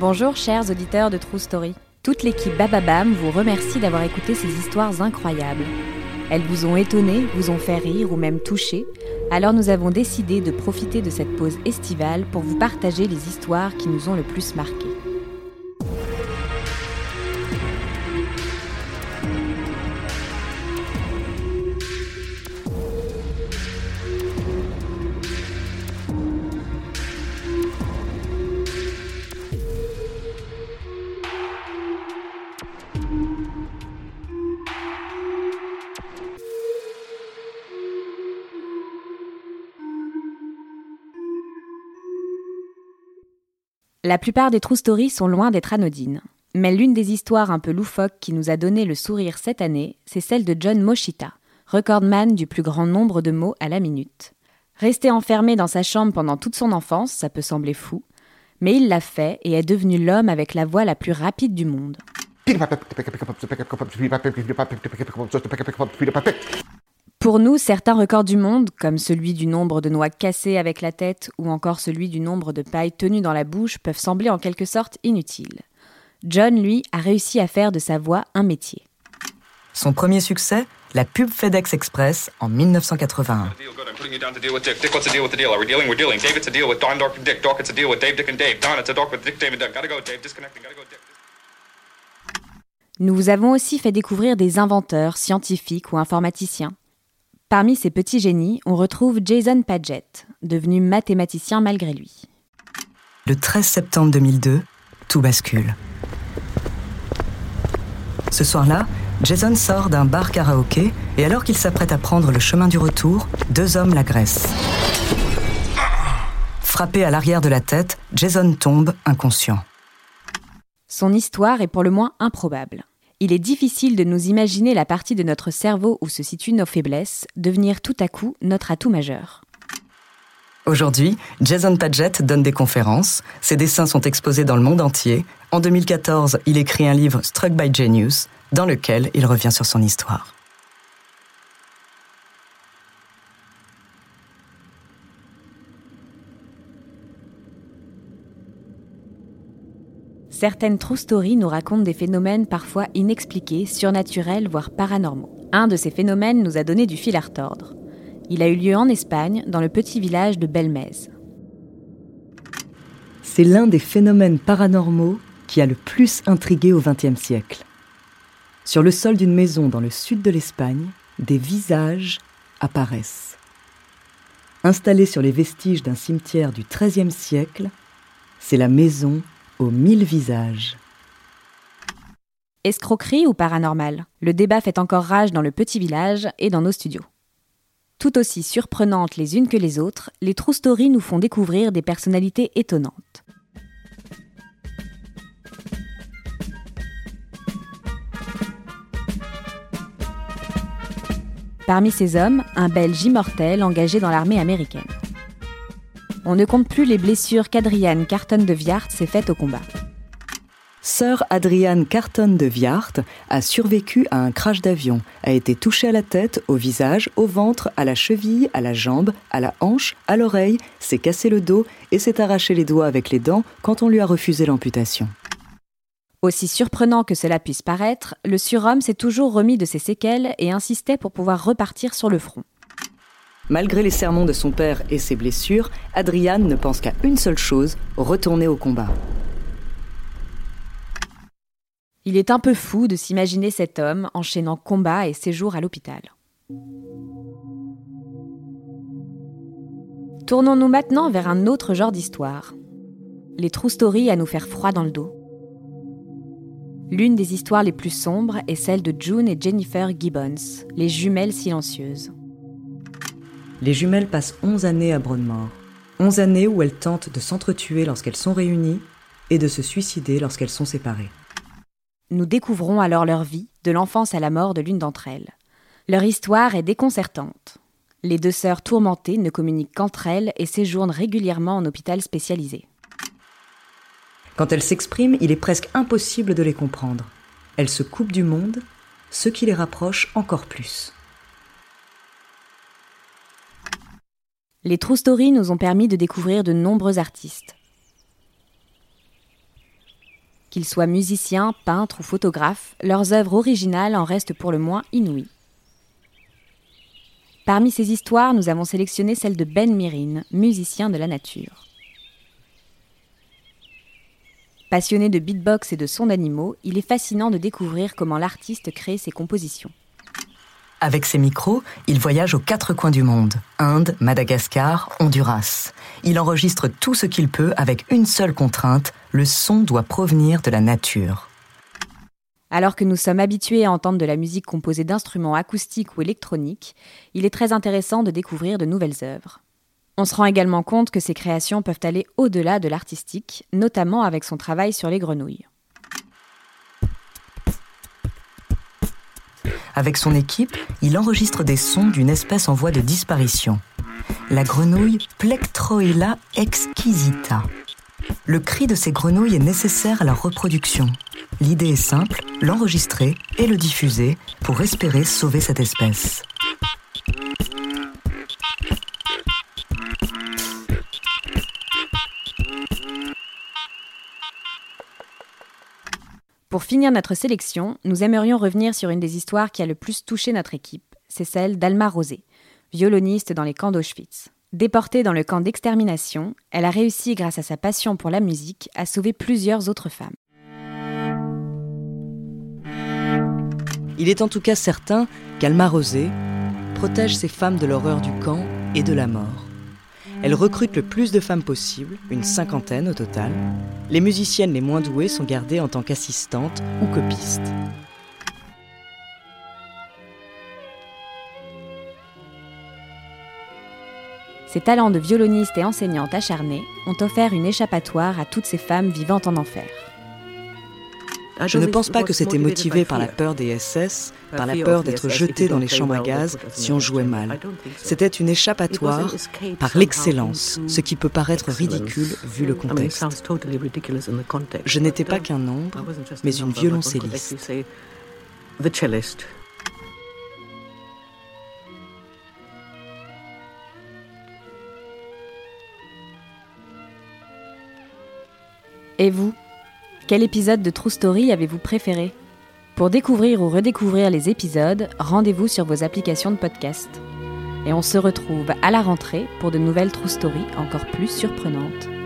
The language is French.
Bonjour chers auditeurs de True Story. Toute l'équipe Bababam vous remercie d'avoir écouté ces histoires incroyables. Elles vous ont étonné, vous ont fait rire ou même touché, alors nous avons décidé de profiter de cette pause estivale pour vous partager les histoires qui nous ont le plus marqués. La plupart des true stories sont loin d'être anodines. Mais l'une des histoires un peu loufoques qui nous a donné le sourire cette année, c'est celle de John Moshita, recordman du plus grand nombre de mots à la minute. Resté enfermé dans sa chambre pendant toute son enfance, ça peut sembler fou, mais il l'a fait et est devenu l'homme avec la voix la plus rapide du monde. Pour nous, certains records du monde, comme celui du nombre de noix cassées avec la tête ou encore celui du nombre de pailles tenues dans la bouche, peuvent sembler en quelque sorte inutiles. John, lui, a réussi à faire de sa voix un métier. Son premier succès, la pub FedEx Express en 1981. Nous vous avons aussi fait découvrir des inventeurs, scientifiques ou informaticiens. Parmi ces petits génies, on retrouve Jason Padgett, devenu mathématicien malgré lui. Le 13 septembre 2002, tout bascule. Ce soir-là, Jason sort d'un bar karaoké et alors qu'il s'apprête à prendre le chemin du retour, deux hommes l'agressent. Frappé à l'arrière de la tête, Jason tombe inconscient. Son histoire est pour le moins improbable. Il est difficile de nous imaginer la partie de notre cerveau où se situent nos faiblesses devenir tout à coup notre atout majeur. Aujourd'hui, Jason Padgett donne des conférences, ses dessins sont exposés dans le monde entier. En 2014, il écrit un livre Struck by Genius, dans lequel il revient sur son histoire. Certaines true stories nous racontent des phénomènes parfois inexpliqués, surnaturels, voire paranormaux. Un de ces phénomènes nous a donné du fil à retordre. Il a eu lieu en Espagne, dans le petit village de Belmez. C'est l'un des phénomènes paranormaux qui a le plus intrigué au XXe siècle. Sur le sol d'une maison dans le sud de l'Espagne, des visages apparaissent. Installés sur les vestiges d'un cimetière du XIIIe siècle, c'est la maison aux mille visages. Escroquerie ou paranormal? Le débat fait encore rage dans le petit village et dans nos studios. Tout aussi surprenantes les unes que les autres, les True Stories nous font découvrir des personnalités étonnantes. Parmi ces hommes, un Belge immortel engagé dans l'armée américaine. On ne compte plus les blessures qu'Adriane Carton de Viart s'est faites au combat. Sœur Adriane Carton de Viart a survécu à un crash d'avion, a été touchée à la tête, au visage, au ventre, à la cheville, à la jambe, à la hanche, à l'oreille, s'est cassé le dos et s'est arraché les doigts avec les dents quand on lui a refusé l'amputation. Aussi surprenant que cela puisse paraître, le surhomme s'est toujours remis de ses séquelles et insistait pour pouvoir repartir sur le front. Malgré les sermons de son père et ses blessures, Adriane ne pense qu'à une seule chose, retourner au combat. Il est un peu fou de s'imaginer cet homme enchaînant combat et séjour à l'hôpital. Tournons-nous maintenant vers un autre genre d'histoire. Les true stories à nous faire froid dans le dos. L'une des histoires les plus sombres est celle de June et Jennifer Gibbons, les jumelles silencieuses. Les jumelles passent 11 années à Broadmoor. 11 années où elles tentent de s'entretuer lorsqu'elles sont réunies et de se suicider lorsqu'elles sont séparées. Nous découvrons alors leur vie, de l'enfance à la mort de l'une d'entre elles. Leur histoire est déconcertante. Les deux sœurs tourmentées ne communiquent qu'entre elles et séjournent régulièrement en hôpital spécialisé. Quand elles s'expriment, il est presque impossible de les comprendre. Elles se coupent du monde, ce qui les rapproche encore plus. Les True Stories nous ont permis de découvrir de nombreux artistes. Qu'ils soient musiciens, peintres ou photographes, leurs œuvres originales en restent pour le moins inouïes. Parmi ces histoires, nous avons sélectionné celle de Ben Mirin, musicien de la nature. Passionné de beatbox et de sons d'animaux, il est fascinant de découvrir comment l'artiste crée ses compositions. Avec ses micros, il voyage aux quatre coins du monde, Inde, Madagascar, Honduras. Il enregistre tout ce qu'il peut avec une seule contrainte, le son doit provenir de la nature. Alors que nous sommes habitués à entendre de la musique composée d'instruments acoustiques ou électroniques, il est très intéressant de découvrir de nouvelles œuvres. On se rend également compte que ses créations peuvent aller au-delà de l'artistique, notamment avec son travail sur les grenouilles. Avec son équipe, il enregistre des sons d'une espèce en voie de disparition, la grenouille Plectroella exquisita. Le cri de ces grenouilles est nécessaire à la reproduction. L'idée est simple, l'enregistrer et le diffuser pour espérer sauver cette espèce. Pour finir notre sélection, nous aimerions revenir sur une des histoires qui a le plus touché notre équipe, c'est celle d'Alma Rosé, violoniste dans les camps d'Auschwitz. Déportée dans le camp d'extermination, elle a réussi, grâce à sa passion pour la musique, à sauver plusieurs autres femmes. Il est en tout cas certain qu'Alma Rosé protège ces femmes de l'horreur du camp et de la mort. Elle recrute le plus de femmes possible, une cinquantaine au total. Les musiciennes les moins douées sont gardées en tant qu'assistantes ou copistes. Ses talents de violoniste et enseignante acharnée ont offert une échappatoire à toutes ces femmes vivant en enfer. Je ne pense pas que c'était motivé par la peur des SS, par la peur d'être jeté dans les chambres à gaz si on jouait mal. C'était une échappatoire par l'excellence, ce qui peut paraître ridicule vu le contexte. Je n'étais pas qu'un nombre, mais une violoncelliste. Et vous? Quel épisode de True Story avez-vous préféré? Pour découvrir ou redécouvrir les épisodes, rendez-vous sur vos applications de podcast. Et on se retrouve à la rentrée pour de nouvelles True Story encore plus surprenantes.